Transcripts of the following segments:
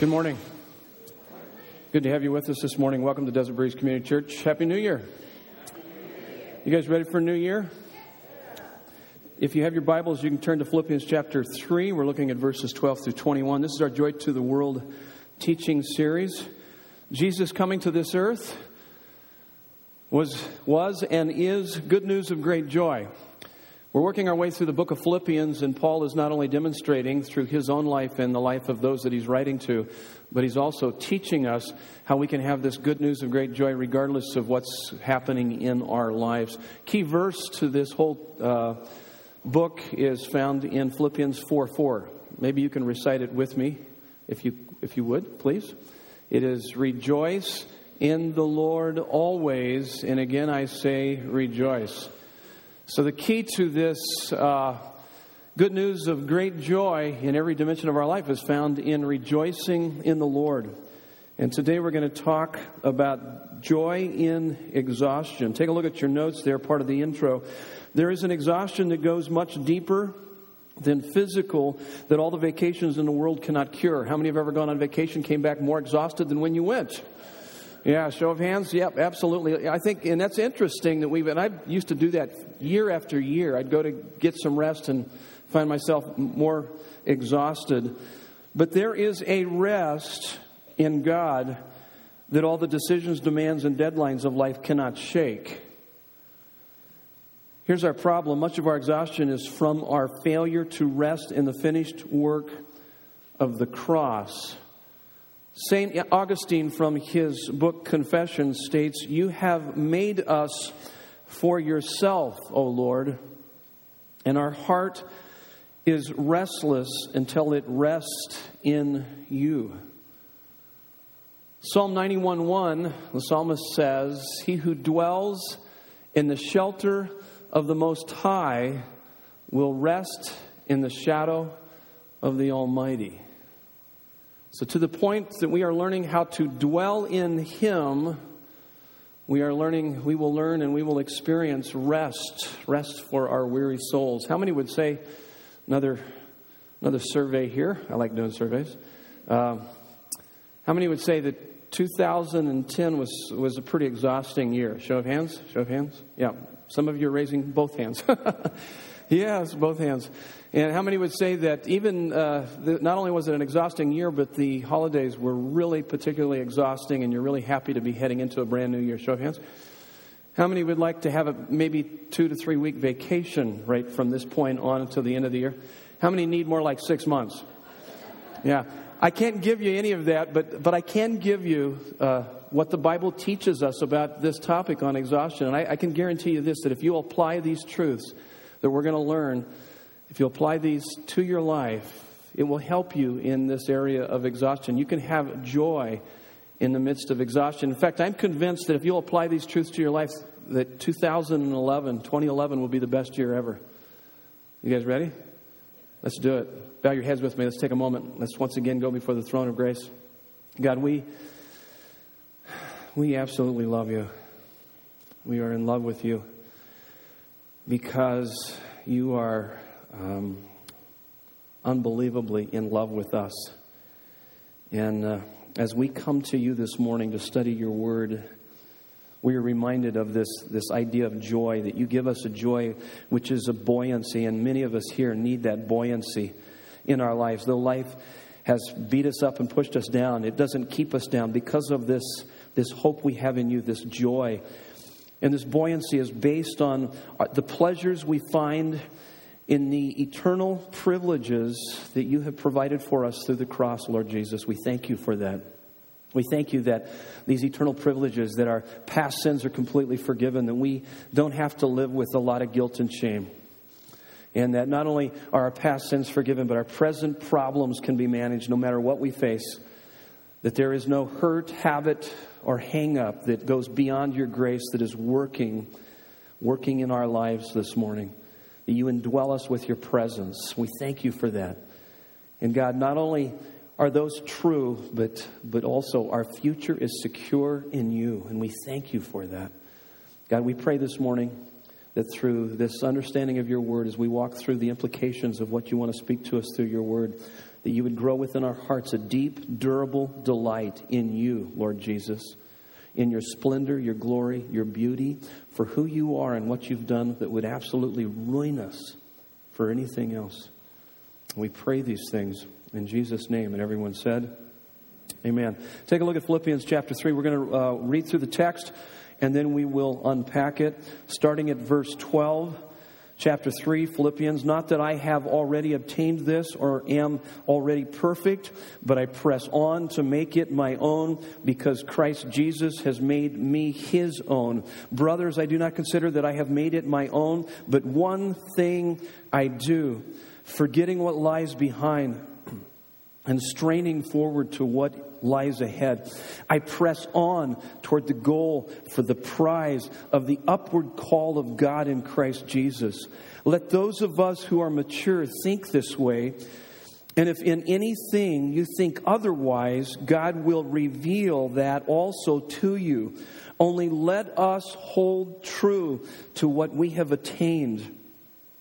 Good morning. Good to have you with us this morning. Welcome to Desert Breeze Community Church. Happy New Year. You guys ready for a new year? If you have your Bibles, you can turn to Philippians chapter 3. We're looking at verses 12 through 21. This is our Joy to the World teaching series. Jesus coming to this earth was, was and is good news of great joy. We're working our way through the book of Philippians, and Paul is not only demonstrating through his own life and the life of those that he's writing to, but he's also teaching us how we can have this good news of great joy regardless of what's happening in our lives. Key verse to this whole uh, book is found in Philippians 4 4. Maybe you can recite it with me if you, if you would, please. It is rejoice in the Lord always, and again I say rejoice. So, the key to this uh, good news of great joy in every dimension of our life is found in rejoicing in the Lord. And today we're going to talk about joy in exhaustion. Take a look at your notes there, part of the intro. There is an exhaustion that goes much deeper than physical that all the vacations in the world cannot cure. How many have ever gone on vacation, came back more exhausted than when you went? Yeah, show of hands. Yep, absolutely. I think, and that's interesting that we've, and I used to do that year after year. I'd go to get some rest and find myself more exhausted. But there is a rest in God that all the decisions, demands, and deadlines of life cannot shake. Here's our problem much of our exhaustion is from our failure to rest in the finished work of the cross. St. Augustine, from his book Confessions, states, You have made us for yourself, O Lord, and our heart is restless until it rests in you. Psalm 91:1, the psalmist says, He who dwells in the shelter of the Most High will rest in the shadow of the Almighty. So, to the point that we are learning how to dwell in Him, we are learning, we will learn and we will experience rest, rest for our weary souls. How many would say, another, another survey here? I like doing surveys. Uh, how many would say that 2010 was, was a pretty exhausting year? Show of hands? Show of hands? Yeah. Some of you are raising both hands. yes, both hands. And how many would say that even uh, the, not only was it an exhausting year, but the holidays were really particularly exhausting, and you're really happy to be heading into a brand new year? Show of hands. How many would like to have a maybe two to three week vacation right from this point on until the end of the year? How many need more like six months? Yeah. I can't give you any of that, but, but I can give you uh, what the Bible teaches us about this topic on exhaustion. And I, I can guarantee you this that if you apply these truths that we're going to learn, if you apply these to your life, it will help you in this area of exhaustion. You can have joy in the midst of exhaustion. In fact, I'm convinced that if you'll apply these truths to your life, that 2011, 2011 will be the best year ever. You guys ready? Let's do it. Bow your heads with me. Let's take a moment. Let's once again go before the throne of grace. God, we we absolutely love you. We are in love with you because you are um, unbelievably in love with us. And uh, as we come to you this morning to study your word, we are reminded of this, this idea of joy, that you give us a joy which is a buoyancy, and many of us here need that buoyancy in our lives. Though life has beat us up and pushed us down, it doesn't keep us down because of this, this hope we have in you, this joy. And this buoyancy is based on uh, the pleasures we find in the eternal privileges that you have provided for us through the cross, Lord Jesus. We thank you for that. We thank you that these eternal privileges, that our past sins are completely forgiven, that we don't have to live with a lot of guilt and shame. And that not only are our past sins forgiven, but our present problems can be managed no matter what we face. That there is no hurt, habit, or hang up that goes beyond your grace that is working, working in our lives this morning that you indwell us with your presence. We thank you for that. And God, not only are those true, but, but also our future is secure in you, and we thank you for that. God, we pray this morning that through this understanding of your word, as we walk through the implications of what you want to speak to us through your word, that you would grow within our hearts a deep, durable delight in you, Lord Jesus, in your splendor, your glory, your beauty, for who you are and what you've done that would absolutely ruin us for anything else. We pray these things in Jesus' name. And everyone said, Amen. Take a look at Philippians chapter 3. We're going to uh, read through the text and then we will unpack it, starting at verse 12 chapter 3, Philippians. Not that I have already obtained this or am already perfect, but I press on to make it my own because Christ Jesus has made me his own. Brothers, I do not consider that I have made it my own, but one thing I do, forgetting what lies behind and straining forward to what lies ahead. I press on toward the goal for the prize of the upward call of God in Christ Jesus. Let those of us who are mature think this way. And if in anything you think otherwise, God will reveal that also to you. Only let us hold true to what we have attained.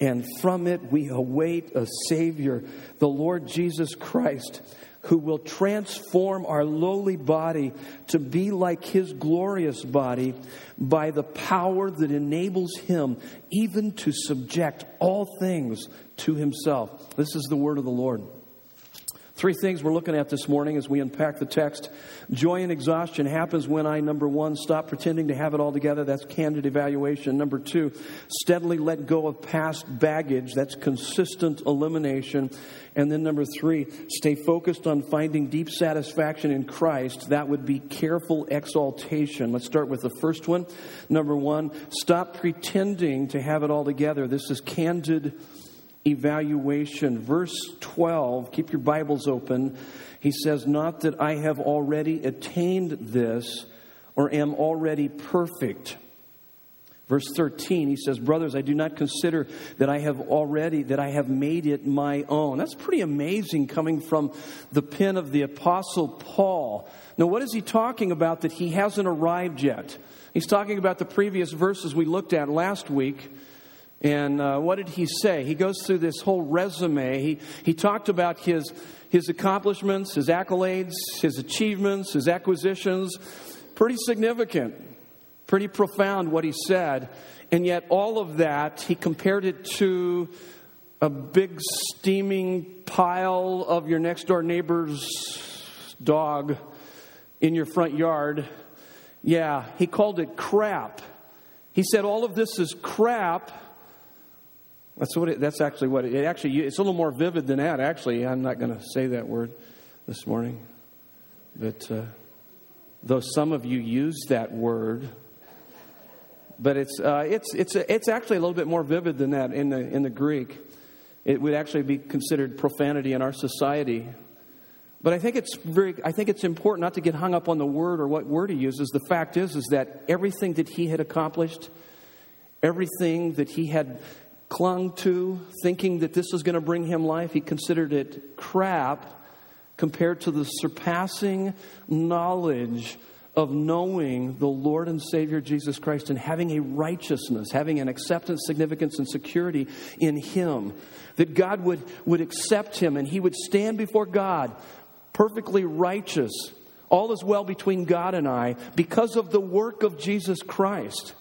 and from it we await a Savior, the Lord Jesus Christ, who will transform our lowly body to be like His glorious body by the power that enables Him even to subject all things to Himself. This is the word of the Lord. Three things we're looking at this morning as we unpack the text. Joy and exhaustion happens when I, number one, stop pretending to have it all together. That's candid evaluation. Number two, steadily let go of past baggage. That's consistent elimination. And then number three, stay focused on finding deep satisfaction in Christ. That would be careful exaltation. Let's start with the first one. Number one, stop pretending to have it all together. This is candid evaluation. Verse 12, keep your Bibles open. He says, Not that I have already attained this or am already perfect. Verse 13, he says, Brothers, I do not consider that I have already, that I have made it my own. That's pretty amazing coming from the pen of the Apostle Paul. Now, what is he talking about that he hasn't arrived yet? He's talking about the previous verses we looked at last week and uh, what did he say? He goes through this whole resume. He, he talked about his, his accomplishments, his accolades, his achievements, his acquisitions. Pretty significant, pretty profound what he said. And yet, all of that, he compared it to a big steaming pile of your next door neighbor's dog in your front yard. Yeah, he called it crap. He said, All of this is crap that's what. It, that's actually what it, it, actually. It's a little more vivid than that. Actually, I'm not going to say that word this morning, but uh, though some of you use that word, but it's uh, it's it's it's actually a little bit more vivid than that in the in the Greek. It would actually be considered profanity in our society. But I think it's very I think it's important not to get hung up on the word or what word he uses. The fact is is that everything that he had accomplished, everything that he had clung to, thinking that this was going to bring him life. He considered it crap compared to the surpassing knowledge of knowing the Lord and Savior Jesus Christ and having a righteousness, having an acceptance, significance, and security in Him. That God would, would accept him and he would stand before God perfectly righteous. All is well between God and I because of the work of Jesus Christ.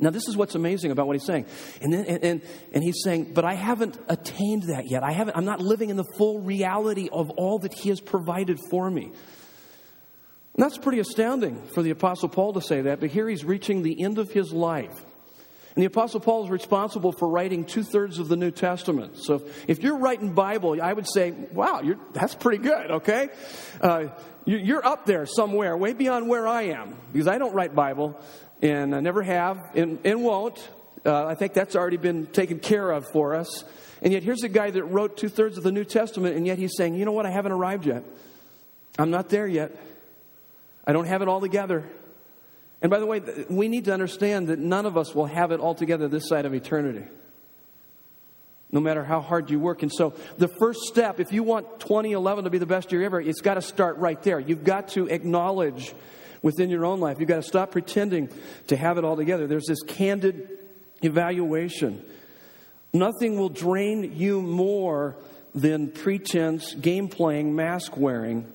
Now, this is what's amazing about what he's saying. And, then, and, and, and he's saying, but I haven't attained that yet. I haven't, I'm not living in the full reality of all that he has provided for me. And that's pretty astounding for the Apostle Paul to say that, but here he's reaching the end of his life. And the Apostle Paul is responsible for writing two thirds of the New Testament. So if you're writing Bible, I would say, wow, that's pretty good, okay? Uh, you're up there somewhere, way beyond where I am, because I don't write Bible and I never have and, and won't. Uh, I think that's already been taken care of for us. And yet, here's a guy that wrote two thirds of the New Testament, and yet he's saying, you know what, I haven't arrived yet. I'm not there yet. I don't have it all together. And by the way, we need to understand that none of us will have it all together this side of eternity. No matter how hard you work. And so, the first step, if you want 2011 to be the best year ever, it's got to start right there. You've got to acknowledge within your own life, you've got to stop pretending to have it all together. There's this candid evaluation. Nothing will drain you more than pretense, game playing, mask wearing.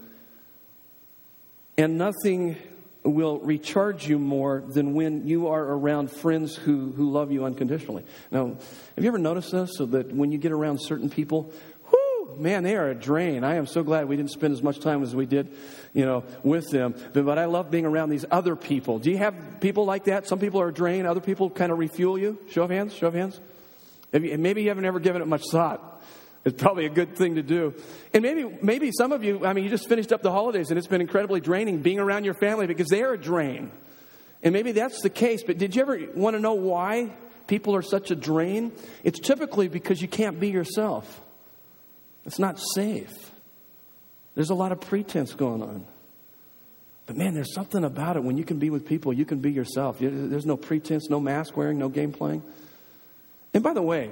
And nothing will recharge you more than when you are around friends who, who love you unconditionally. Now, have you ever noticed this? So that when you get around certain people, whoo, man, they are a drain. I am so glad we didn't spend as much time as we did, you know, with them. But, but I love being around these other people. Do you have people like that? Some people are a drain, other people kind of refuel you. Show of hands, show of hands. Maybe you haven't ever given it much thought. It's probably a good thing to do. And maybe, maybe some of you, I mean, you just finished up the holidays and it's been incredibly draining being around your family because they're a drain. And maybe that's the case, but did you ever want to know why people are such a drain? It's typically because you can't be yourself. It's not safe. There's a lot of pretense going on. But man, there's something about it when you can be with people, you can be yourself. There's no pretense, no mask wearing, no game playing. And by the way,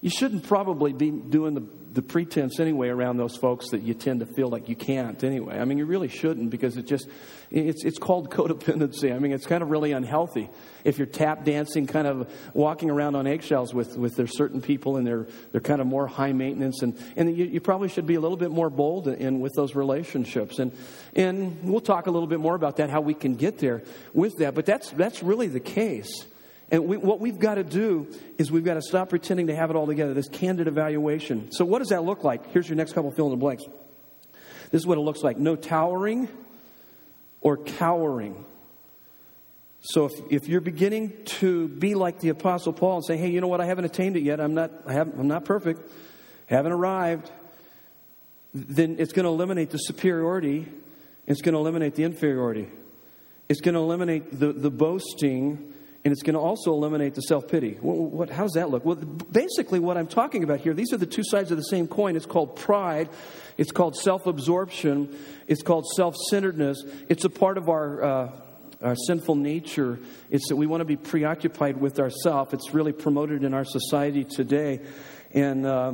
you shouldn't probably be doing the, the pretense anyway around those folks that you tend to feel like you can't anyway. I mean, you really shouldn't because it just, it's, it's called codependency. I mean, it's kind of really unhealthy if you're tap dancing, kind of walking around on eggshells with, with there's certain people and they're, they're kind of more high maintenance. And, and you, you probably should be a little bit more bold in, with those relationships. And, and we'll talk a little bit more about that, how we can get there with that. But that's, that's really the case. And we, what we've got to do is we've got to stop pretending to have it all together, this candid evaluation. So, what does that look like? Here's your next couple fill in the blanks. This is what it looks like no towering or cowering. So, if, if you're beginning to be like the Apostle Paul and say, hey, you know what, I haven't attained it yet, I'm not, I haven't, I'm not perfect, haven't arrived, then it's going to eliminate the superiority, it's going to eliminate the inferiority, it's going to eliminate the, the boasting and it's going to also eliminate the self pity. What, what, how does that look? Well, basically, what I'm talking about here, these are the two sides of the same coin. It's called pride, it's called self absorption, it's called self centeredness. It's a part of our. Uh, our sinful nature it's that we want to be preoccupied with ourselves it's really promoted in our society today and uh,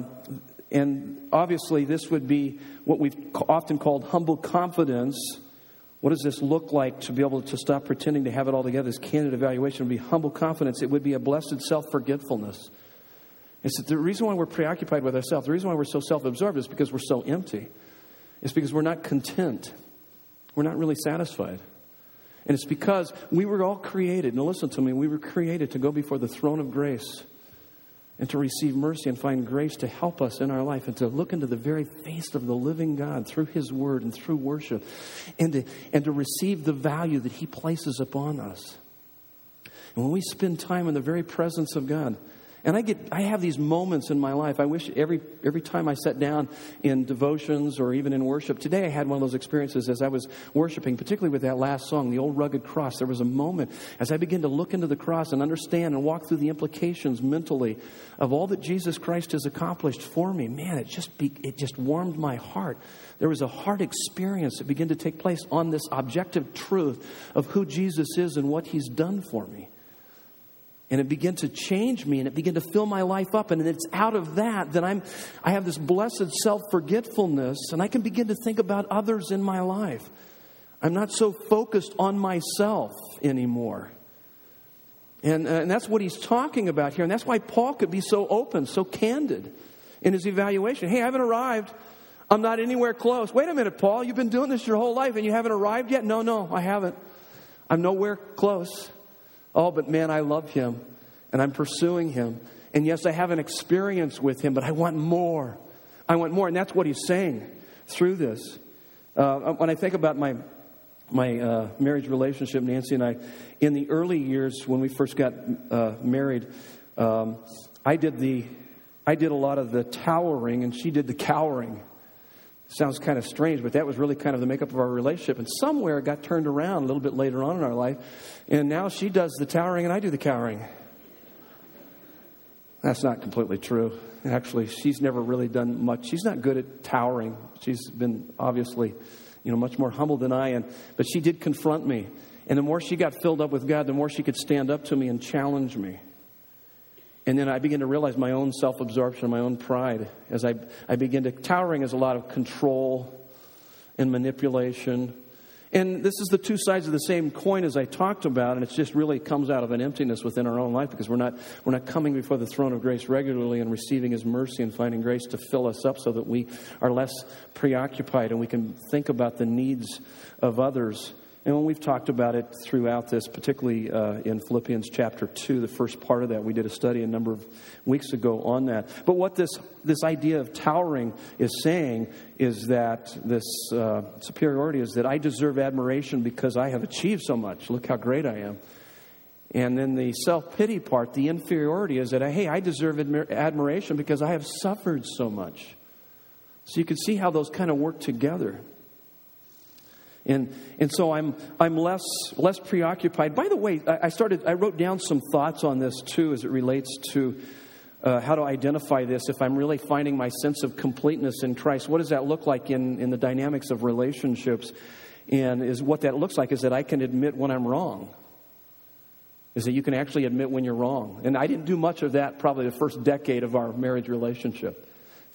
and obviously this would be what we've often called humble confidence what does this look like to be able to stop pretending to have it all together? This candid evaluation would be humble confidence. It would be a blessed self forgetfulness. It's the reason why we're preoccupied with ourselves, the reason why we're so self absorbed is because we're so empty. It's because we're not content. We're not really satisfied. And it's because we were all created, now listen to me, we were created to go before the throne of grace and to receive mercy and find grace to help us in our life and to look into the very face of the living God through His Word and through worship and to, and to receive the value that He places upon us. And when we spend time in the very presence of God, and I get, I have these moments in my life. I wish every, every time I sat down in devotions or even in worship. Today I had one of those experiences as I was worshiping, particularly with that last song, The Old Rugged Cross. There was a moment as I began to look into the cross and understand and walk through the implications mentally of all that Jesus Christ has accomplished for me. Man, it just, be, it just warmed my heart. There was a heart experience that began to take place on this objective truth of who Jesus is and what he's done for me. And it began to change me and it began to fill my life up. And it's out of that that I'm, I have this blessed self forgetfulness and I can begin to think about others in my life. I'm not so focused on myself anymore. And, uh, and that's what he's talking about here. And that's why Paul could be so open, so candid in his evaluation. Hey, I haven't arrived. I'm not anywhere close. Wait a minute, Paul. You've been doing this your whole life and you haven't arrived yet? No, no, I haven't. I'm nowhere close. Oh, but man, I love him and I'm pursuing him. And yes, I have an experience with him, but I want more. I want more. And that's what he's saying through this. Uh, when I think about my, my uh, marriage relationship, Nancy and I, in the early years when we first got uh, married, um, I, did the, I did a lot of the towering and she did the cowering. Sounds kind of strange, but that was really kind of the makeup of our relationship. And somewhere it got turned around a little bit later on in our life. And now she does the towering and I do the cowering. That's not completely true. Actually, she's never really done much. She's not good at towering. She's been obviously, you know, much more humble than I am. But she did confront me. And the more she got filled up with God, the more she could stand up to me and challenge me. And then I began to realize my own self absorption, my own pride, as I, I began to. Towering is a lot of control and manipulation. And this is the two sides of the same coin as I talked about, and it just really comes out of an emptiness within our own life because we're not, we're not coming before the throne of grace regularly and receiving His mercy and finding grace to fill us up so that we are less preoccupied and we can think about the needs of others and we've talked about it throughout this, particularly uh, in Philippians chapter 2, the first part of that, we did a study a number of weeks ago on that. But what this, this idea of towering is saying is that this uh, superiority is that I deserve admiration because I have achieved so much. Look how great I am. And then the self pity part, the inferiority, is that, hey, I deserve admir- admiration because I have suffered so much. So you can see how those kind of work together. And, and so I'm, I'm less, less preoccupied. By the way, I, started, I wrote down some thoughts on this too as it relates to uh, how to identify this if I'm really finding my sense of completeness in Christ. What does that look like in, in the dynamics of relationships? And is what that looks like is that I can admit when I'm wrong. Is that you can actually admit when you're wrong. And I didn't do much of that probably the first decade of our marriage relationship.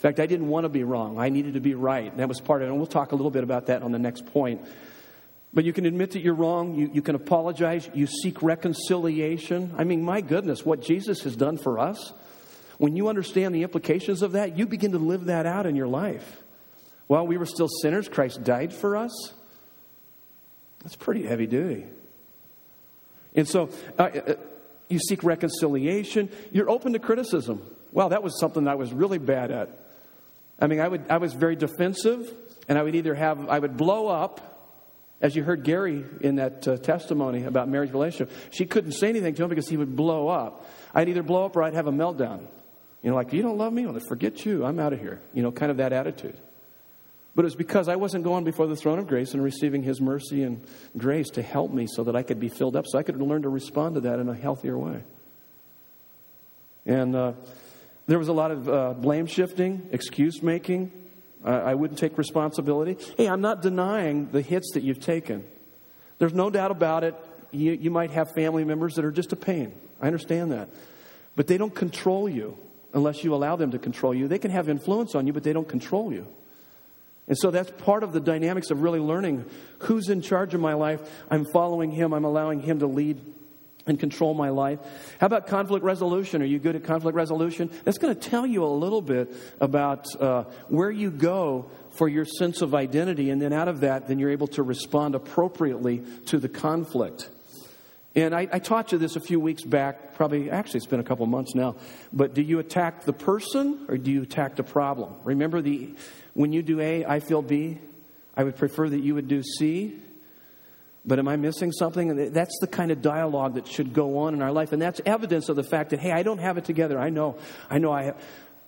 In fact, I didn't want to be wrong. I needed to be right. And that was part of it. And we'll talk a little bit about that on the next point. But you can admit that you're wrong. You, you can apologize. You seek reconciliation. I mean, my goodness, what Jesus has done for us. When you understand the implications of that, you begin to live that out in your life. While we were still sinners, Christ died for us. That's pretty heavy duty. And so uh, uh you seek reconciliation. You're open to criticism. Well, that was something I was really bad at. I mean, I, would, I was very defensive, and I would either have, I would blow up, as you heard Gary in that uh, testimony about marriage relationship. She couldn't say anything to him because he would blow up. I'd either blow up or I'd have a meltdown. You know, like, you don't love me? Well, forget you. I'm out of here. You know, kind of that attitude. But it was because I wasn't going before the throne of grace and receiving His mercy and grace to help me so that I could be filled up, so I could learn to respond to that in a healthier way. And uh, there was a lot of uh, blame shifting, excuse making. Uh, I wouldn't take responsibility. Hey, I'm not denying the hits that you've taken. There's no doubt about it. You, you might have family members that are just a pain. I understand that. But they don't control you unless you allow them to control you. They can have influence on you, but they don't control you. And so that's part of the dynamics of really learning who's in charge of my life. I'm following him, I'm allowing him to lead and control my life. How about conflict resolution? Are you good at conflict resolution? That's going to tell you a little bit about uh, where you go for your sense of identity, and then out of that, then you're able to respond appropriately to the conflict. And I, I taught you this a few weeks back, probably, actually, it's been a couple months now. But do you attack the person or do you attack the problem? Remember, the when you do A, I feel B. I would prefer that you would do C. But am I missing something? And That's the kind of dialogue that should go on in our life. And that's evidence of the fact that, hey, I don't have it together. I know. I know I have.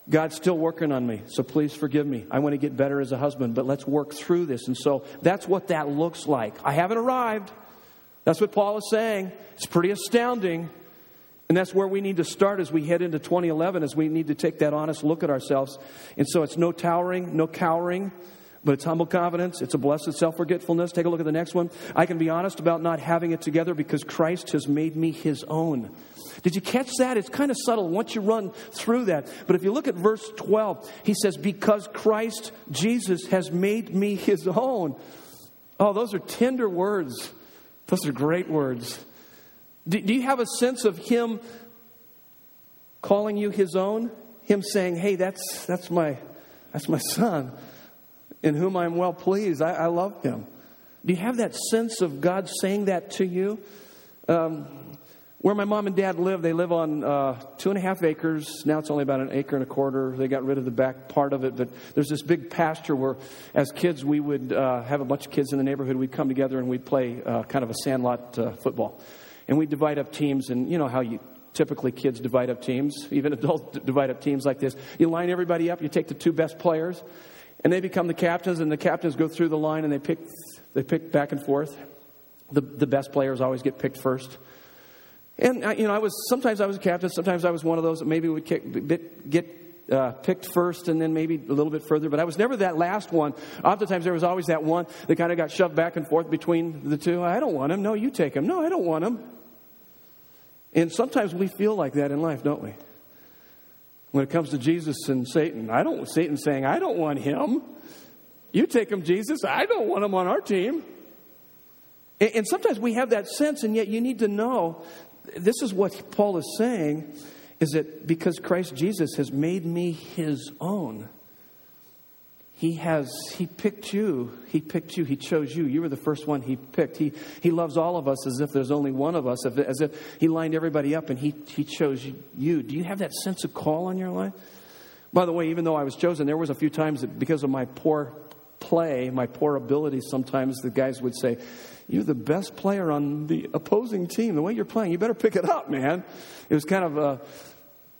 God's still working on me, so please forgive me. I want to get better as a husband, but let's work through this. And so that's what that looks like. I haven't arrived. That's what Paul is saying. It's pretty astounding. And that's where we need to start as we head into 2011, as we need to take that honest look at ourselves. And so it's no towering, no cowering. But it's humble confidence. It's a blessed self forgetfulness. Take a look at the next one. I can be honest about not having it together because Christ has made me his own. Did you catch that? It's kind of subtle once you run through that. But if you look at verse 12, he says, Because Christ Jesus has made me his own. Oh, those are tender words. Those are great words. Do, do you have a sense of him calling you his own? Him saying, Hey, that's, that's, my, that's my son in whom I'm well pleased. I, I love him. Do you have that sense of God saying that to you? Um, where my mom and dad live, they live on uh, two and a half acres. Now it's only about an acre and a quarter. They got rid of the back part of it, but there's this big pasture where, as kids, we would uh, have a bunch of kids in the neighborhood. We'd come together and we'd play uh, kind of a sandlot uh, football. And we'd divide up teams, and you know how you typically kids divide up teams, even adults divide up teams like this. You line everybody up, you take the two best players, and they become the captains, and the captains go through the line and they pick, they pick back and forth. The, the best players always get picked first. And, I, you know, I was, sometimes I was a captain, sometimes I was one of those that maybe would get, get uh, picked first and then maybe a little bit further, but I was never that last one. Oftentimes there was always that one that kind of got shoved back and forth between the two. I don't want him. No, you take him. No, I don't want him. And sometimes we feel like that in life, don't we? When it comes to Jesus and Satan, I don't Satan saying, I don't want him. You take him, Jesus. I don't want him on our team. And, and sometimes we have that sense, and yet you need to know this is what Paul is saying is that because Christ Jesus has made me his own. He has, he picked you. He picked you. He chose you. You were the first one he picked. He, he loves all of us as if there's only one of us, as if he lined everybody up and he, he chose you. Do you have that sense of call on your life? By the way, even though I was chosen, there was a few times that because of my poor play, my poor ability, sometimes the guys would say, You're the best player on the opposing team. The way you're playing, you better pick it up, man. It was kind of, uh,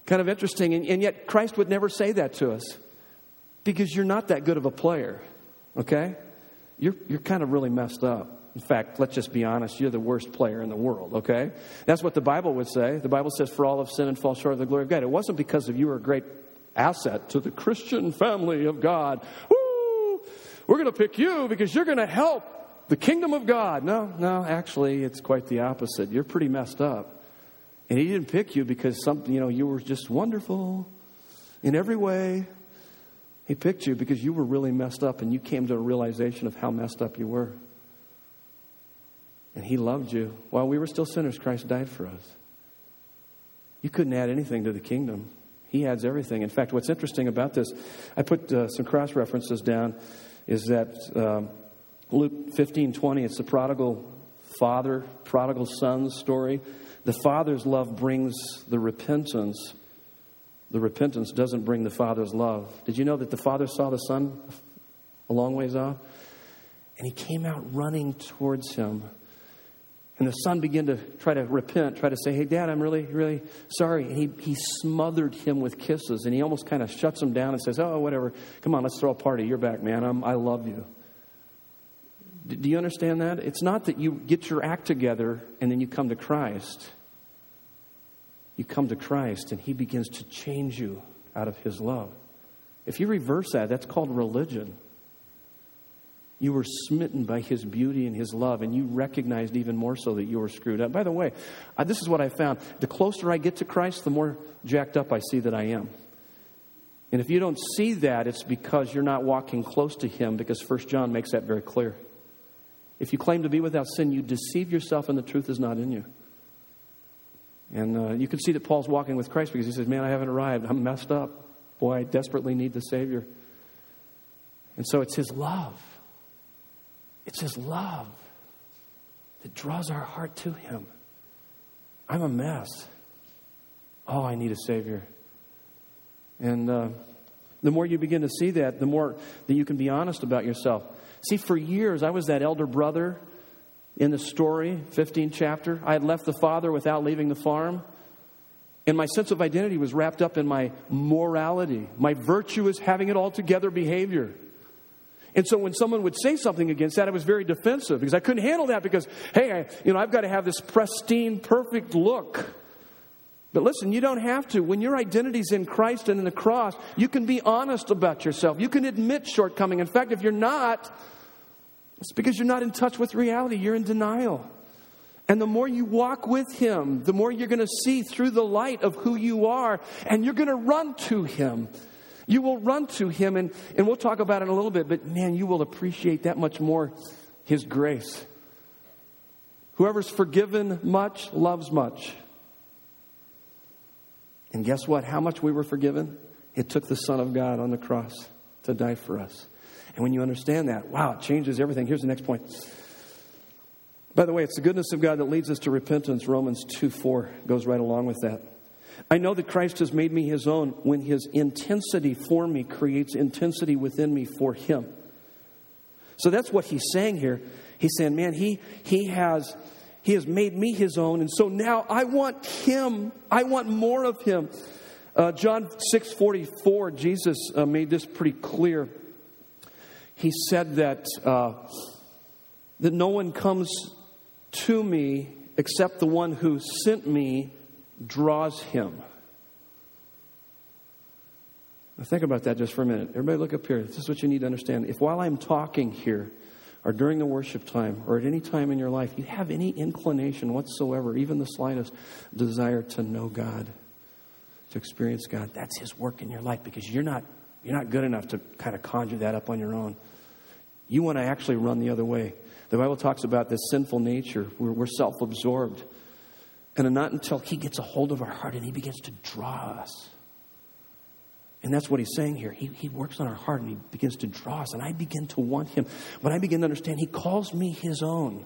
kind of interesting. And, and yet, Christ would never say that to us because you're not that good of a player, okay? You're, you're kind of really messed up. In fact, let's just be honest, you're the worst player in the world, okay? That's what the Bible would say. The Bible says, For all of sin and fall short of the glory of God. It wasn't because of you were a great asset to the Christian family of God. Woo! We're going to pick you because you're going to help the kingdom of God. No, no, actually, it's quite the opposite. You're pretty messed up. And he didn't pick you because something, you know, you were just wonderful in every way. He picked you because you were really messed up and you came to a realization of how messed up you were. And he loved you. While we were still sinners, Christ died for us. You couldn't add anything to the kingdom. He adds everything. In fact, what's interesting about this, I put uh, some cross references down, is that um, Luke 15 20, it's the prodigal father, prodigal son story. The father's love brings the repentance the repentance doesn't bring the Father's love. Did you know that the Father saw the Son a long ways off? And he came out running towards him. And the son began to try to repent, try to say, Hey, Dad, I'm really, really sorry. And he, he smothered him with kisses. And he almost kind of shuts him down and says, Oh, whatever. Come on, let's throw a party. You're back, man. I'm, I love you. Do you understand that? It's not that you get your act together and then you come to Christ you come to Christ and He begins to change you out of His love. If you reverse that, that's called religion. You were smitten by His beauty and His love, and you recognized even more so that you were screwed up. By the way, uh, this is what I found. The closer I get to Christ, the more jacked up I see that I am. And if you don't see that, it's because you're not walking close to Him, because First John makes that very clear. If you claim to be without sin, you deceive yourself, and the truth is not in you. And uh, you can see that Paul's walking with Christ because he says, Man, I haven't arrived. I'm messed up. Boy, I desperately need the Savior. And so it's his love. It's his love that draws our heart to him. I'm a mess. Oh, I need a Savior. And uh, the more you begin to see that, the more that you can be honest about yourself. See, for years, I was that elder brother in the story, 15th chapter. I had left the father without leaving the farm. And my sense of identity was wrapped up in my morality, my virtuous, having it all together behavior. And so when someone would say something against that, I was very defensive because I couldn't handle that because, hey, I, you know, I've got to have this pristine, perfect look. But listen, you don't have to. When your identity's in Christ and in the cross, you can be honest about yourself. You can admit shortcoming. In fact, if you're not, it's because you're not in touch with reality, you're in denial. And the more you walk with Him, the more you're going to see through the light of who you are, and you're going to run to Him. You will run to Him, and, and we'll talk about it in a little bit, but man, you will appreciate that much more His grace. Whoever's forgiven much loves much. And guess what? How much we were forgiven? It took the Son of God on the cross to die for us. And when you understand that, wow, it changes everything. Here's the next point. By the way, it's the goodness of God that leads us to repentance. Romans 2 4 goes right along with that. I know that Christ has made me his own when his intensity for me creates intensity within me for him. So that's what he's saying here. He's saying, man, he, he has he has made me his own, and so now I want him. I want more of him. Uh, John six forty four, Jesus uh, made this pretty clear he said that, uh, that no one comes to me except the one who sent me draws him. Now think about that just for a minute. Everybody look up here. This is what you need to understand. If while I'm talking here, or during the worship time, or at any time in your life, you have any inclination whatsoever, even the slightest desire to know God, to experience God, that's His work in your life because you're not, you're not good enough to kind of conjure that up on your own. You want to actually run the other way. The Bible talks about this sinful nature. We're, we're self absorbed. And not until He gets a hold of our heart and He begins to draw us. And that's what he's saying here. He, he works on our heart and he begins to draw us. And I begin to want him. When I begin to understand, he calls me his own.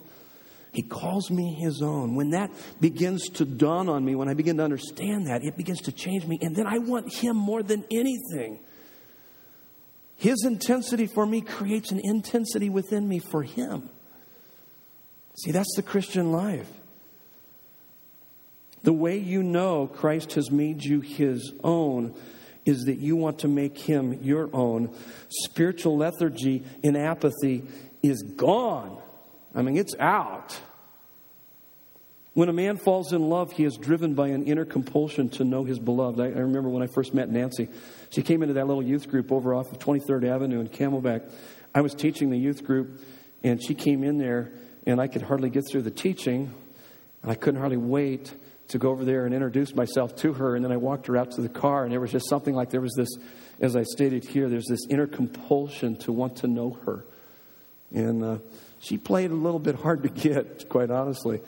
He calls me his own. When that begins to dawn on me, when I begin to understand that, it begins to change me. And then I want him more than anything. His intensity for me creates an intensity within me for him. See, that's the Christian life. The way you know Christ has made you his own is that you want to make him your own. Spiritual lethargy and apathy is gone. I mean, it's out. When a man falls in love, he is driven by an inner compulsion to know his beloved. I, I, remember when I first met Nancy. She came into that little youth group over off of 23rd Avenue in Camelback. I was teaching the youth group, and she came in there, and I could hardly get through the teaching, and I couldn't hardly wait to go over there and introduce myself to her. And then I walked her out to the car, and there was just something like there was this, as I stated here, there's this inner compulsion to want to know her. And uh, she played a little bit hard to get, quite honestly.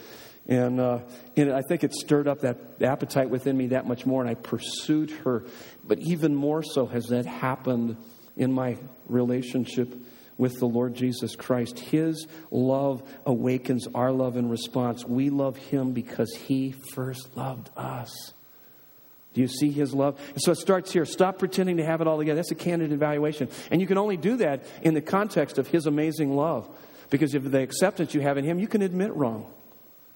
And, uh, and I think it stirred up that appetite within me that much more, and I pursued her. But even more so has that happened in my relationship with the Lord Jesus Christ. His love awakens our love in response. We love Him because He first loved us. Do you see His love? And so it starts here. Stop pretending to have it all together. That's a candid evaluation. And you can only do that in the context of His amazing love. Because of the acceptance you have in Him, you can admit wrong.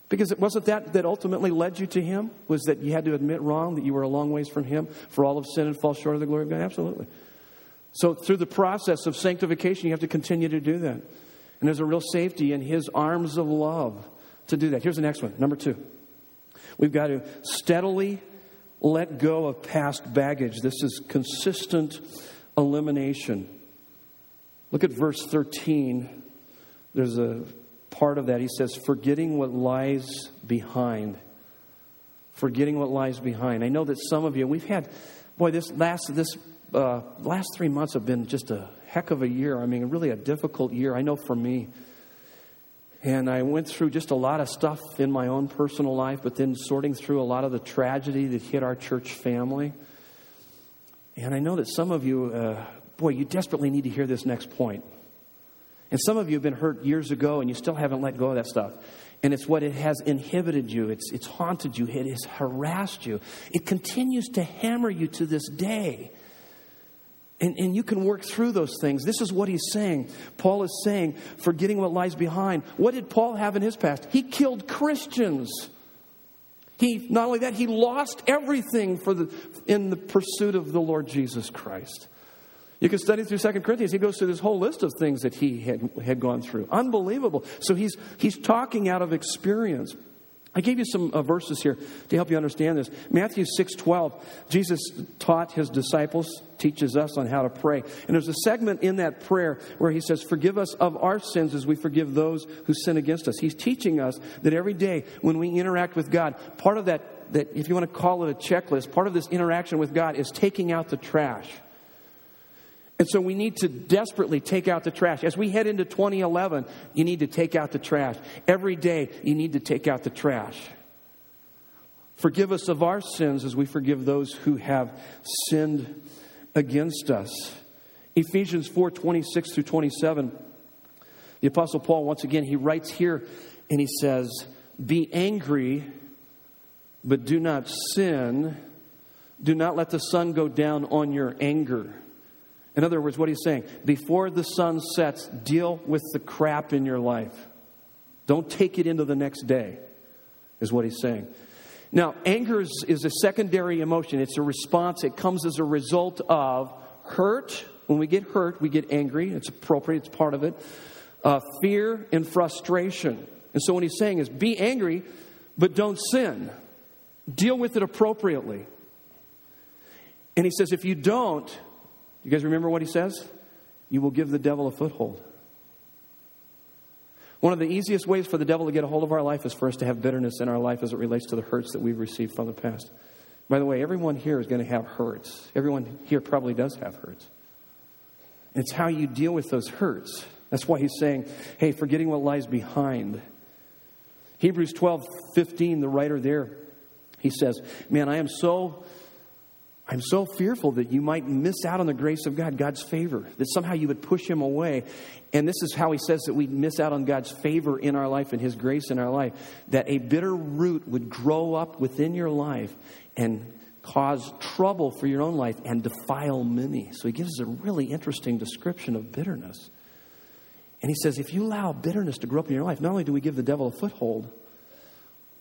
Because it wasn't that that ultimately led you to Him? Was that you had to admit wrong, that you were a long ways from Him, for all of sin and fall short of the glory of God? Absolutely. So, through the process of sanctification, you have to continue to do that. And there's a real safety in His arms of love to do that. Here's the next one. Number two. We've got to steadily let go of past baggage. This is consistent elimination. Look at verse 13. There's a part of that. He says, forgetting what lies behind. Forgetting what lies behind. I know that some of you, we've had, boy, this last, this uh, last three months have been just a heck of a year. I mean, really a difficult year. I know for me. And I went through just a lot of stuff in my own personal life, but then sorting through a lot of the tragedy that hit our church family. And I know that some of you, uh, boy, you desperately need to hear this next point. And some of you have been hurt years ago and you still haven't let go of that stuff. And it's what it has inhibited you, it's, it's haunted you, it has harassed you. It continues to hammer you to this day. And, and you can work through those things. This is what he's saying. Paul is saying, forgetting what lies behind. What did Paul have in his past? He killed Christians. He, not only that, he lost everything for the, in the pursuit of the Lord Jesus Christ. You can study through Second Corinthians. He goes through this whole list of things that he had, had gone through. Unbelievable. So he's, he's talking out of experience. I gave you some uh, verses here to help you understand this. Matthew 6:12, Jesus taught his disciples, teaches us on how to pray. And there's a segment in that prayer where he says, "Forgive us of our sins as we forgive those who sin against us." He's teaching us that every day when we interact with God, part of that that if you want to call it a checklist, part of this interaction with God is taking out the trash. And so we need to desperately take out the trash. As we head into 2011, you need to take out the trash. Every day, you need to take out the trash. Forgive us of our sins as we forgive those who have sinned against us. Ephesians 4 26 through 27. The Apostle Paul, once again, he writes here and he says, Be angry, but do not sin. Do not let the sun go down on your anger in other words, what he's saying, before the sun sets, deal with the crap in your life. Don't take it into the next day, is what he's saying. Now, anger is, is a secondary emotion. It's a response. It comes as a result of hurt. When we get hurt, we get angry. It's appropriate, it's part of it. Uh, fear and frustration. And so, what he's saying is be angry, but don't sin. Deal with it appropriately. And he says, if you don't, you guys remember what he says? You will give the devil a foothold. One of the easiest ways for the devil to get a hold of our life is for us to have bitterness in our life as it relates to the hurts that we've received from the past. By the way, everyone here is going to have hurts. Everyone here probably does have hurts. It's how you deal with those hurts. That's why he's saying, hey, forgetting what lies behind. Hebrews 12, 15, the writer there, he says, Man, I am so I'm so fearful that you might miss out on the grace of God, God's favor, that somehow you would push him away. And this is how he says that we miss out on God's favor in our life and his grace in our life, that a bitter root would grow up within your life and cause trouble for your own life and defile many. So he gives us a really interesting description of bitterness. And he says, if you allow bitterness to grow up in your life, not only do we give the devil a foothold,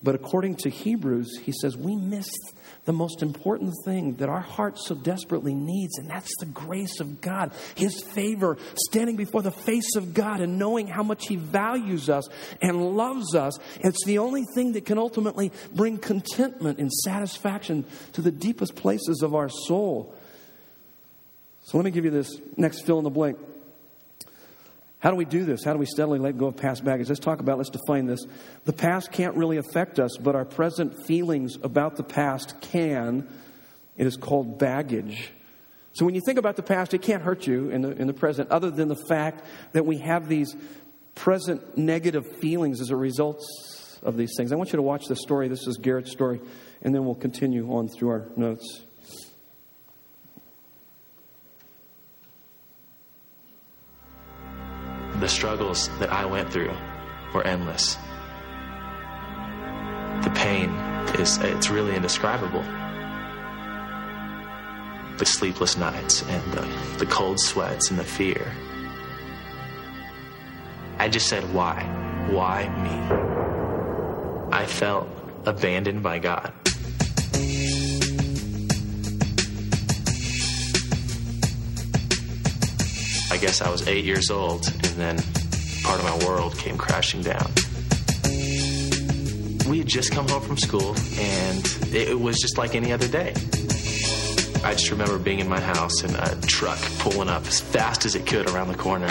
but according to Hebrews, he says we miss the most important thing that our heart so desperately needs, and that's the grace of God, His favor, standing before the face of God and knowing how much He values us and loves us. It's the only thing that can ultimately bring contentment and satisfaction to the deepest places of our soul. So let me give you this next fill in the blank. How do we do this? How do we steadily let go of past baggage? Let's talk about, let's define this. The past can't really affect us, but our present feelings about the past can. It is called baggage. So when you think about the past, it can't hurt you in the, in the present, other than the fact that we have these present negative feelings as a result of these things. I want you to watch this story. This is Garrett's story, and then we'll continue on through our notes. The struggles that I went through were endless. The pain is, it's really indescribable. The sleepless nights and the, the cold sweats and the fear. I just said, why? Why me? I felt abandoned by God. I guess I was eight years old, and then part of my world came crashing down. We had just come home from school, and it was just like any other day. I just remember being in my house and a truck pulling up as fast as it could around the corner.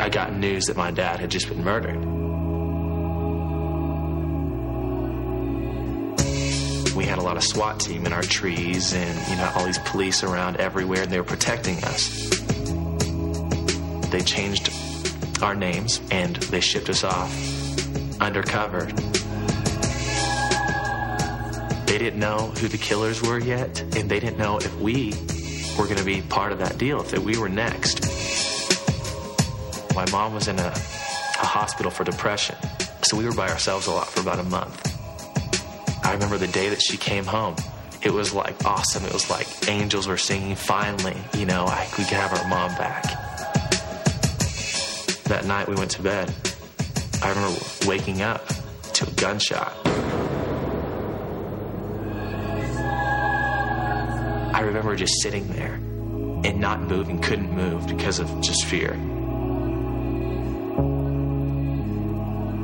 I got news that my dad had just been murdered. We had a lot of SWAT team in our trees and, you know, all these police around everywhere and they were protecting us. They changed our names and they shipped us off undercover. They didn't know who the killers were yet, and they didn't know if we were going to be part of that deal, if that we were next. My mom was in a, a hospital for depression, so we were by ourselves a lot for about a month. I remember the day that she came home. It was like awesome. It was like angels were singing. Finally, you know, we could have our mom back. That night we went to bed. I remember waking up to a gunshot. I remember just sitting there and not moving, couldn't move because of just fear.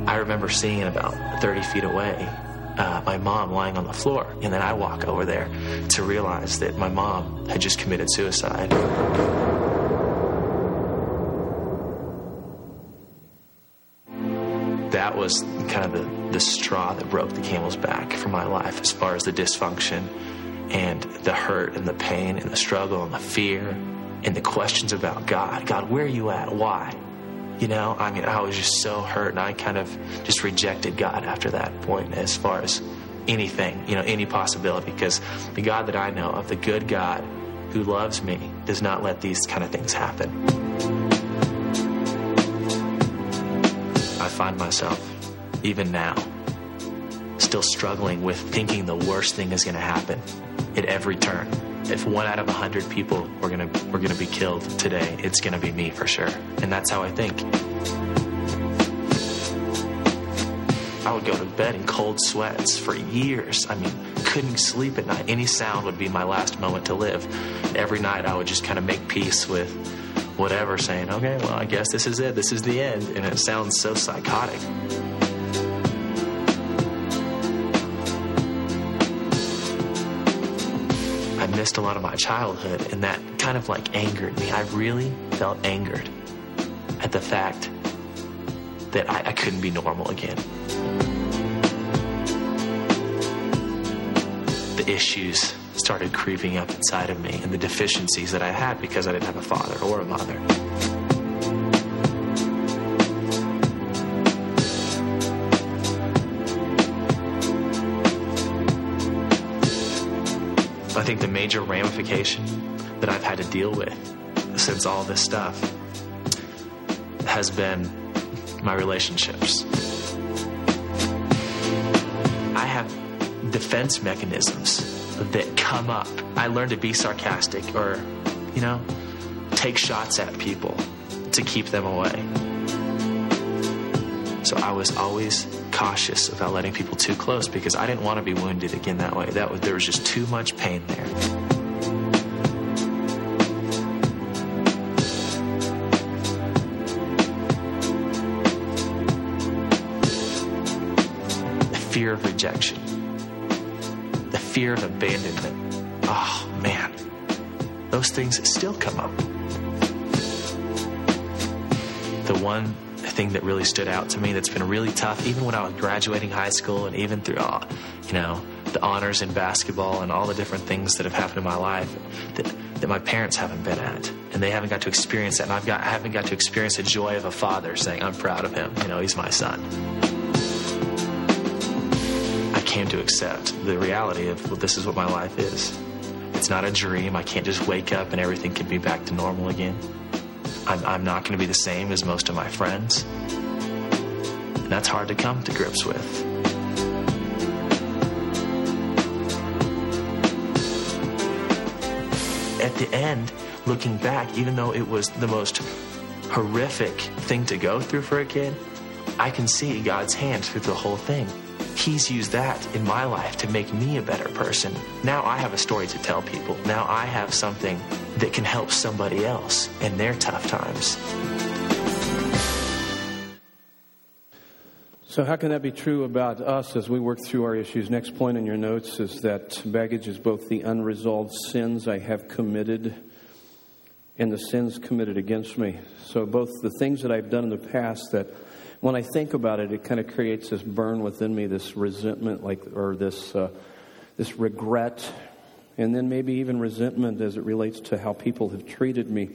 I remember seeing it about 30 feet away uh, my mom lying on the floor. And then I walk over there to realize that my mom had just committed suicide. That was kind of the, the straw that broke the camel's back for my life as far as the dysfunction and the hurt and the pain and the struggle and the fear and the questions about God. God, where are you at? Why? You know, I mean, I was just so hurt, and I kind of just rejected God after that point as far as anything, you know, any possibility. Because the God that I know of, the good God who loves me, does not let these kind of things happen. I find myself, even now, still struggling with thinking the worst thing is going to happen at every turn if one out of a hundred people were gonna were gonna be killed today, it's gonna be me for sure. And that's how I think. I would go to bed in cold sweats for years. I mean, couldn't sleep at night. Any sound would be my last moment to live. Every night I would just kind of make peace with whatever, saying, okay, well, I guess this is it. This is the end. And it sounds so psychotic. Missed a lot of my childhood, and that kind of like angered me. I really felt angered at the fact that I, I couldn't be normal again. The issues started creeping up inside of me and the deficiencies that I had because I didn't have a father or a mother. Think the major ramification that I've had to deal with since all this stuff has been my relationships. I have defense mechanisms that come up. I learn to be sarcastic or, you know, take shots at people to keep them away. So I was always cautious about letting people too close because I didn't want to be wounded again that way. That was, there was just too much pain there. The fear of rejection, the fear of abandonment. Oh man, those things still come up. The one thing that really stood out to me that's been really tough, even when I was graduating high school and even through, all, you know, the honors in basketball and all the different things that have happened in my life that, that my parents haven't been at. And they haven't got to experience that. And I've got, I haven't got to experience the joy of a father saying, I'm proud of him. You know, he's my son. I came to accept the reality of, well, this is what my life is. It's not a dream. I can't just wake up and everything can be back to normal again. I'm, I'm not going to be the same as most of my friends. And that's hard to come to grips with. At the end, looking back, even though it was the most horrific thing to go through for a kid, I can see God's hand through the whole thing. He's used that in my life to make me a better person. Now I have a story to tell people. Now I have something that can help somebody else in their tough times. So, how can that be true about us as we work through our issues? Next point in your notes is that baggage is both the unresolved sins I have committed and the sins committed against me. So, both the things that I've done in the past that when I think about it, it kind of creates this burn within me, this resentment, like, or this, uh, this regret, and then maybe even resentment as it relates to how people have treated me.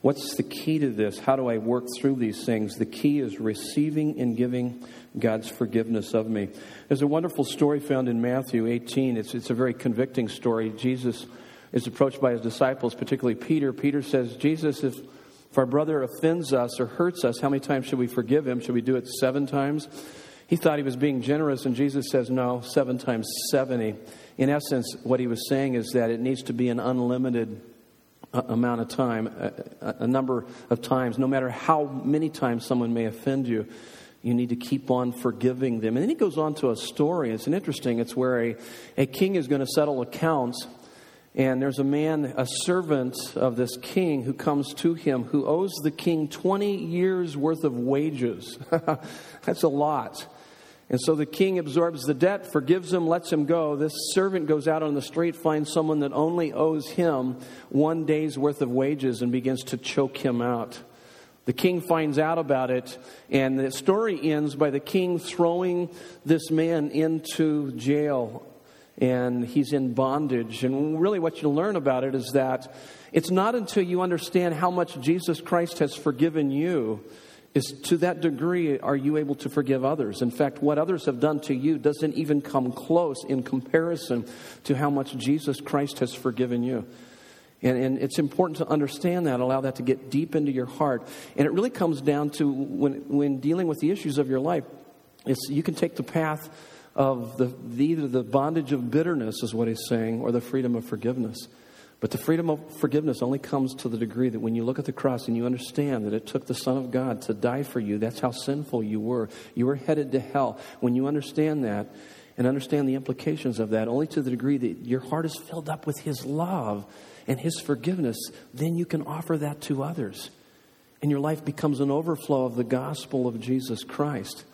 What's the key to this? How do I work through these things? The key is receiving and giving God's forgiveness of me. There's a wonderful story found in Matthew 18. It's, it's a very convicting story. Jesus is approached by his disciples, particularly Peter. Peter says, Jesus, if, if our brother offends us or hurts us, how many times should we forgive him? Should we do it seven times? He thought he was being generous, and Jesus says, no, seven times 70. In essence, what he was saying is that it needs to be an unlimited uh, amount of time, a, a, number of times, no matter how many times someone may offend you, you need to keep on forgiving them. And then he goes on to a story. It's an interesting, it's where a, a king is going to settle accounts. And there's a man, a servant of this king, who comes to him who owes the king 20 years worth of wages. That's a lot. And so the king absorbs the debt, forgives him, lets him go. This servant goes out on the street, finds someone that only owes him one day's worth of wages, and begins to choke him out. The king finds out about it, and the story ends by the king throwing this man into jail, and he's in bondage. And really, what you learn about it is that it's not until you understand how much Jesus Christ has forgiven you is to that degree are you able to forgive others. In fact, what others have done to you doesn't even come close in comparison to how much Jesus Christ has forgiven you. And, and, it's important to understand that, allow that to get deep into your heart. And it really comes down to when, when dealing with the issues of your life, it's, you can take the path of the, the, either the bondage of bitterness, is what he's saying, or the freedom of forgiveness. But the freedom of forgiveness only comes to the degree that when you look at the cross and you understand that it took the Son of God to die for you, that's how sinful you were. You were headed to hell. When you understand that and understand the implications of that, only to the degree that your heart is filled up with His love and His forgiveness, then you can offer that to others. and your life becomes an overflow of the gospel of Jesus Christ.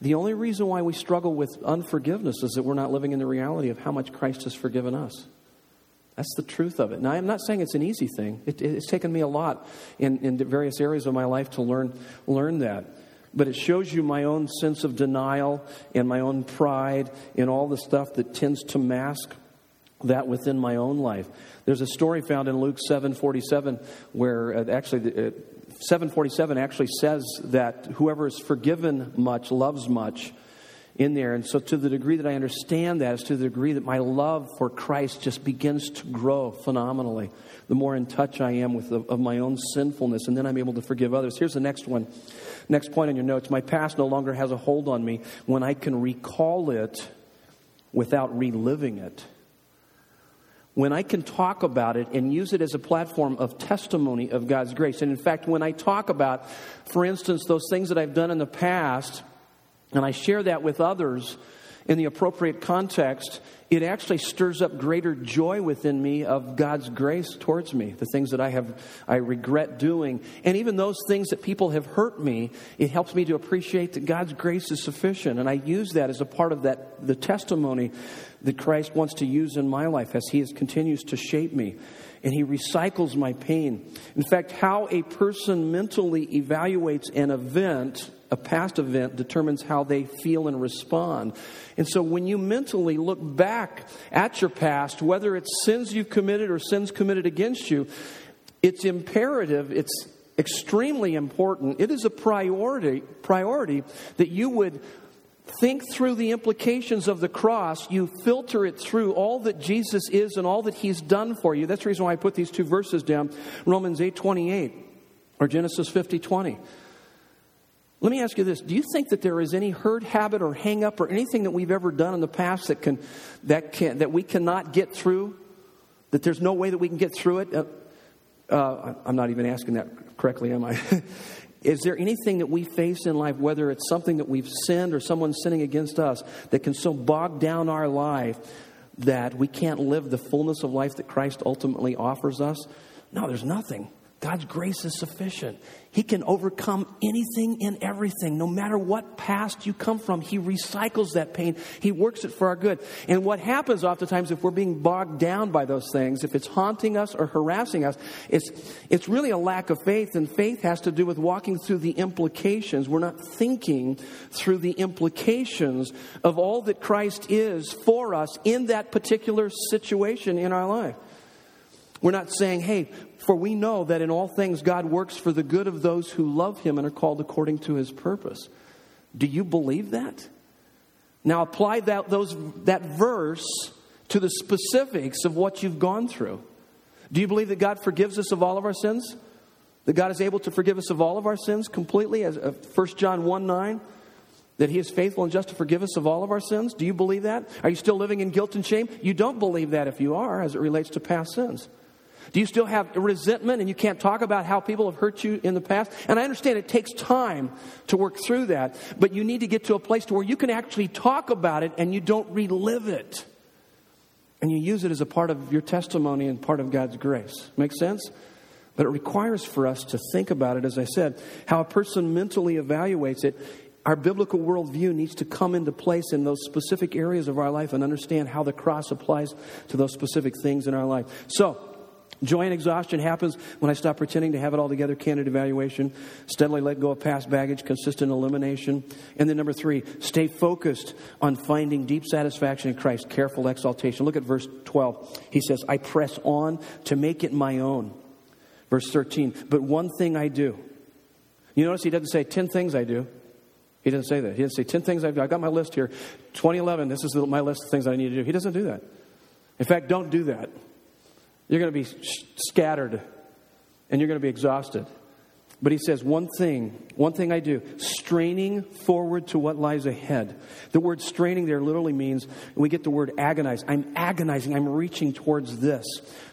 The only reason why we struggle with unforgiveness is that we're not living in the reality of how much Christ has forgiven us. That's the truth of it. Now, I'm not saying it's an easy thing. It, it's taken me a lot in, in various areas of my life to learn, learn that. But it shows you my own sense of denial and my own pride and all the stuff that tends to mask that within my own life. There's a story found in Luke 7:47 where uh, actually uh, 747 actually says that whoever is forgiven much loves much in there. And so, to the degree that I understand that, is to the degree that my love for Christ just begins to grow phenomenally. The more in touch I am with the, of my own sinfulness, and then I'm able to forgive others. Here's the next one. Next point on your notes. My past no longer has a hold on me when I can recall it without reliving it when I can talk about it and use it as a platform of testimony of God's grace. And in fact, when I talk about, for instance, those things that I've done in the past, and I share that with others in the appropriate context, it actually stirs up greater joy within me of God's grace towards me. The things that I have, I regret doing. And even those things that people have hurt me, it helps me to appreciate that God's grace is sufficient. And I use that as a part of that, the testimony that Christ wants to use in my life as He is, continues to shape me. And He recycles my pain. In fact, how a person mentally evaluates an event a past event determines how they feel and respond. And so when you mentally look back at your past, whether it's sins you've committed or sins committed against you, it's imperative, it's extremely important. It is a priority priority that you would think through the implications of the cross, you filter it through all that Jesus is and all that he's done for you. That's the reason why I put these two verses down, Romans 8:28 or Genesis 50:20. Let me ask you this. Do you think that there is any hurt habit or hang up or anything that we've ever done in the past that, can, that, can, that we cannot get through? That there's no way that we can get through it? Uh, uh, I'm not even asking that correctly, am I? is there anything that we face in life, whether it's something that we've sinned or someone sinning against us, that can so bog down our life that we can't live the fullness of life that Christ ultimately offers us? No, there's nothing. God's grace is sufficient. He can overcome anything and everything, no matter what past you come from. He recycles that pain. He works it for our good. And what happens oftentimes if we're being bogged down by those things, if it's haunting us or harassing us, it's, it's really a lack of faith. And faith has to do with walking through the implications. We're not thinking through the implications of all that Christ is for us in that particular situation in our life. We're not saying, hey, for we know that in all things God works for the good of those who love him and are called according to his purpose. Do you believe that? Now apply that, those, that verse to the specifics of what you've gone through. Do you believe that God forgives us of all of our sins? That God is able to forgive us of all of our sins completely, as 1 uh, John 1 9? That he is faithful and just to forgive us of all of our sins? Do you believe that? Are you still living in guilt and shame? You don't believe that if you are, as it relates to past sins. Do you still have resentment and you can't talk about how people have hurt you in the past? And I understand it takes time to work through that, but you need to get to a place to where you can actually talk about it and you don't relive it. And you use it as a part of your testimony and part of God's grace. Make sense? But it requires for us to think about it, as I said, how a person mentally evaluates it. Our biblical worldview needs to come into place in those specific areas of our life and understand how the cross applies to those specific things in our life. So, Joy and exhaustion happens when I stop pretending to have it all together, candid evaluation, steadily let go of past baggage, consistent elimination. And then number three, stay focused on finding deep satisfaction in Christ, careful exaltation. Look at verse 12. He says, I press on to make it my own. Verse 13, but one thing I do. You notice he doesn't say 10 things I do. He doesn't say that. He doesn't say 10 things I do. I've got my list here. 2011, this is my list of things I need to do. He doesn't do that. In fact, don't do that. You're going to be scattered and you're going to be exhausted. But he says, one thing, one thing I do, straining forward to what lies ahead. The word straining there literally means, we get the word agonize. I'm agonizing, I'm reaching towards this.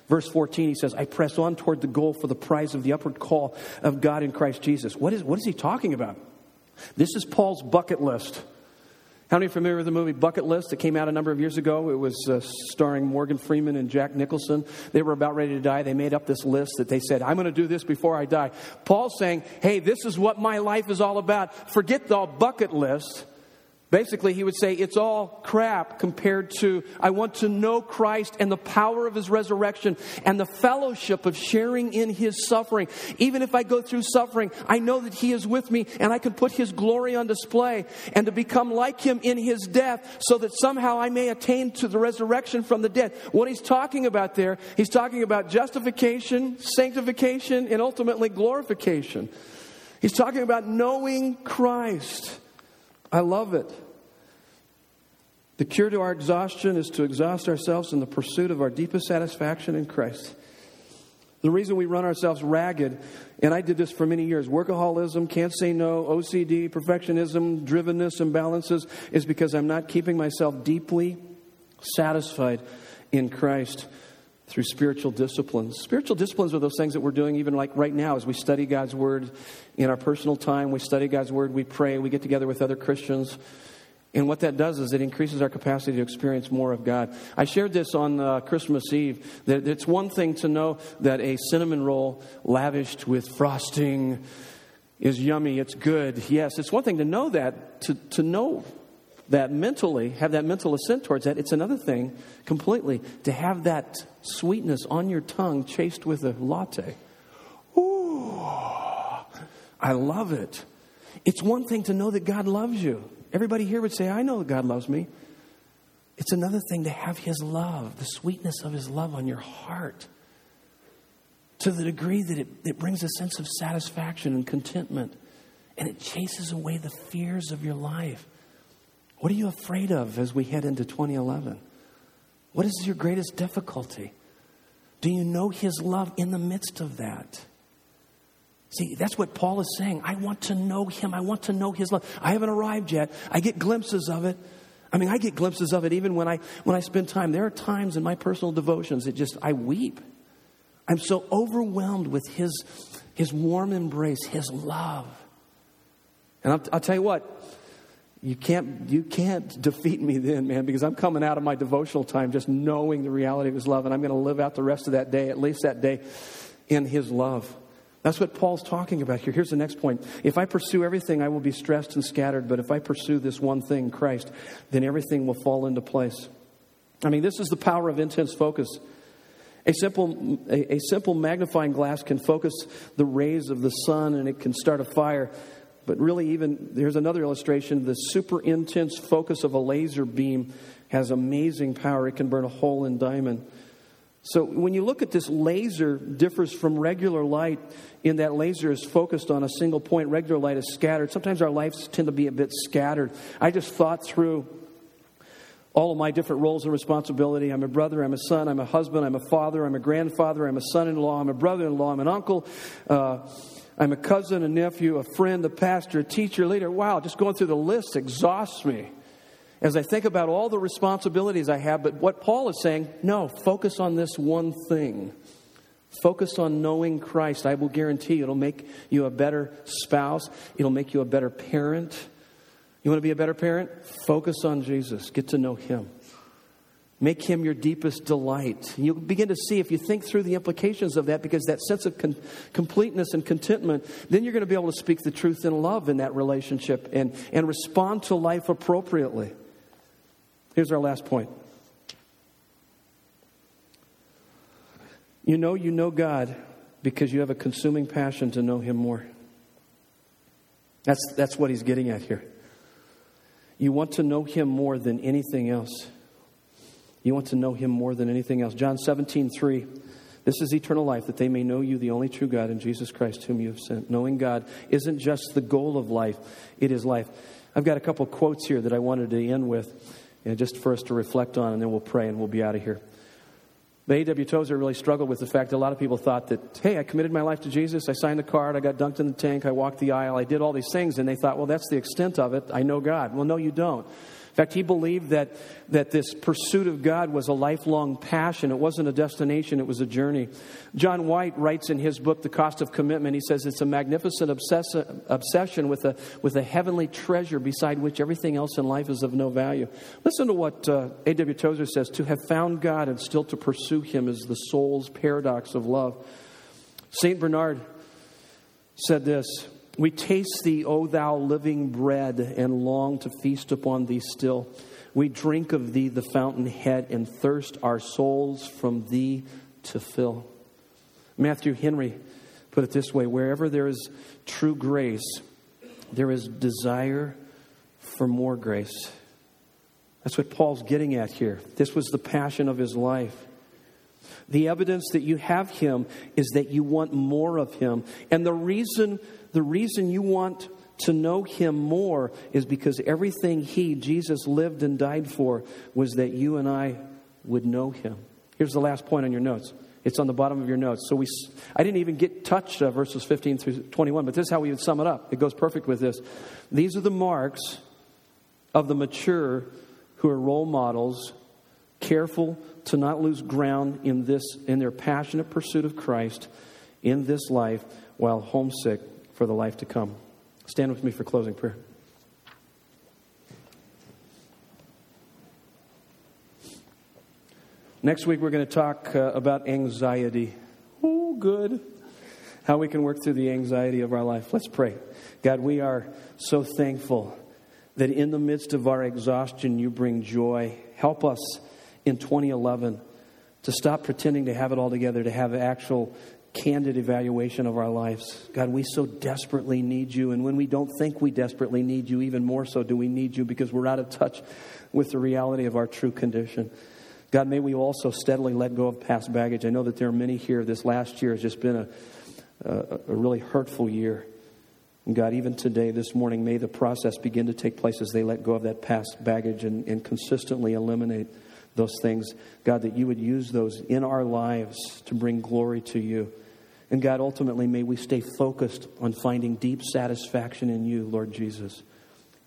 Verse 14, he says, I press on toward the goal for the prize of the upward call of God in Christ Jesus. What is, what is he talking about? This is Paul's bucket list. How many are familiar with the movie Bucket List that came out a number of years ago? It was uh, starring Morgan Freeman and Jack Nicholson. They were about ready to die. They made up this list that they said, I'm going to do this before I die. Paul's saying, hey, this is what my life is all about. Forget the bucket list. Basically, he would say it's all crap compared to I want to know Christ and the power of his resurrection and the fellowship of sharing in his suffering. Even if I go through suffering, I know that he is with me and I can put his glory on display and to become like him in his death so that somehow I may attain to the resurrection from the dead. What he's talking about there, he's talking about justification, sanctification, and ultimately glorification. He's talking about knowing Christ. I love it. The cure to our exhaustion is to exhaust ourselves in the pursuit of our deepest satisfaction in Christ. The reason we run ourselves ragged, and I did this for many years workaholism, can't say no, OCD, perfectionism, drivenness, imbalances, is because I'm not keeping myself deeply satisfied in Christ through spiritual disciplines. Spiritual disciplines are those things that we're doing even like right now as we study God's Word in our personal time. We study God's Word, we pray, we get together with other Christians. And what that does is it increases our capacity to experience more of God. I shared this on uh, Christmas Eve that it's one thing to know that a cinnamon roll lavished with frosting is yummy, it's good. Yes, it's one thing to know that, to, to know that mentally, have that mental assent towards that. It's another thing completely to have that sweetness on your tongue chased with a latte. Ooh, I love it. It's one thing to know that God loves you. Everybody here would say, I know that God loves me. It's another thing to have His love, the sweetness of His love on your heart, to the degree that it, it brings a sense of satisfaction and contentment, and it chases away the fears of your life. What are you afraid of as we head into 2011? What is your greatest difficulty? Do you know His love in the midst of that? See, that's what Paul is saying. I want to know Him. I want to know His love. I haven't arrived yet. I get glimpses of it. I mean, I get glimpses of it even when I when I spend time. There are times in my personal devotions that just I weep. I'm so overwhelmed with His His warm embrace, His love. And I'll, I'll tell you what, you can't, you can't defeat me then, man, because I'm coming out of my devotional time just knowing the reality of His love, and I'm going to live out the rest of that day, at least that day, in His love. That's what Paul's talking about here. Here's the next point. If I pursue everything, I will be stressed and scattered, but if I pursue this one thing, Christ, then everything will fall into place. I mean, this is the power of intense focus. A simple, a, a simple magnifying glass can focus the rays of the sun and it can start a fire. But really, even there's another illustration. The super intense focus of a laser beam has amazing power. It can burn a hole in diamond. So when you look at this laser differs from regular light in that laser is focused on a single point. Regular light is scattered. Sometimes our lives tend to be a bit scattered. I just thought through all of my different roles and responsibility. I'm a brother, I'm a son, I'm a husband, I'm a father, I'm a grandfather, I'm a son in law, I'm a brother in law, I'm an uncle. Uh, I'm a cousin, a nephew, a friend, a pastor, a teacher, a leader. Wow, just going through the list exhausts me as I think about all the responsibilities I have. But what Paul is saying, no, focus on this one thing. Focus on knowing Christ. I will guarantee you it'll make you a better spouse, it'll make you a better parent. You want to be a better parent? Focus on Jesus, get to know Him. Make him your deepest delight. You'll begin to see if you think through the implications of that, because that sense of con- completeness and contentment, then you're going to be able to speak the truth in love in that relationship and, and respond to life appropriately. Here's our last point. You know you know God because you have a consuming passion to know Him more. That's, that's what he's getting at here. You want to know Him more than anything else. You want to know him more than anything else. John 17, 3. This is eternal life, that they may know you, the only true God, and Jesus Christ, whom you have sent. Knowing God isn't just the goal of life, it is life. I've got a couple quotes here that I wanted to end with, and just for us to reflect on, and then we'll pray and we'll be out of here. The A.W. Tozer really struggled with the fact that a lot of people thought that, hey, I committed my life to Jesus, I signed the card, I got dunked in the tank, I walked the aisle, I did all these things, and they thought, well, that's the extent of it. I know God. Well, no, you don't. In fact, he believed that, that this pursuit of God was a lifelong passion. It wasn't a destination, it was a journey. John White writes in his book, The Cost of Commitment, he says it's a magnificent obsess- obsession with a, with a heavenly treasure beside which everything else in life is of no value. Listen to what uh, A.W. Tozer says To have found God and still to pursue him is the soul's paradox of love. St. Bernard said this we taste thee, O thou living bread, and long to feast upon thee still. We drink of thee the fountainhead, and thirst our souls from thee to fill. Matthew Henry put it this way wherever there is true grace, there is desire for more grace. That's what Paul's getting at here. This was the passion of his life. The evidence that you have him is that you want more of him. And the reason the reason you want to know him more is because everything he, Jesus, lived and died for was that you and I would know him. Here's the last point on your notes. It's on the bottom of your notes. So we, I didn't even get touched uh, verses 15 through 21, but this is how we would sum it up. It goes perfect with this. These are the marks of the mature who are role models, careful to not lose ground in this in their passionate pursuit of Christ in this life while homesick for the life to come. Stand with me for closing prayer. Next week, we're going to talk uh, about anxiety. Oh, good. How we can work through the anxiety of our life. Let's pray. God, we are so thankful that in the midst of our exhaustion, you bring joy. Help us in 2011 to stop pretending to have it all together, to have actual candid evaluation of our lives. God, we so desperately need you. And when we don't think we desperately need you, even more so do we need you because we're out of touch with the reality of our true condition. God, may we also steadily let go of past baggage. I know that there are many here. This last year has just been a, a, a really hurtful year. And God, even today, this morning, may the process begin to take place as they let go of that past baggage and, and consistently eliminate those things. God, that you would use those in our lives to bring glory to you. And God, ultimately, may we stay focused on finding deep satisfaction in you, Lord Jesus.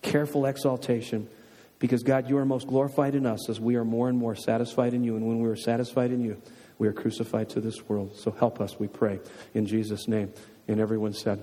Careful exaltation, because God, you are most glorified in us as we are more and more satisfied in you. And when we are satisfied in you, we are crucified to this world. So help us, we pray, in Jesus' name. And everyone said,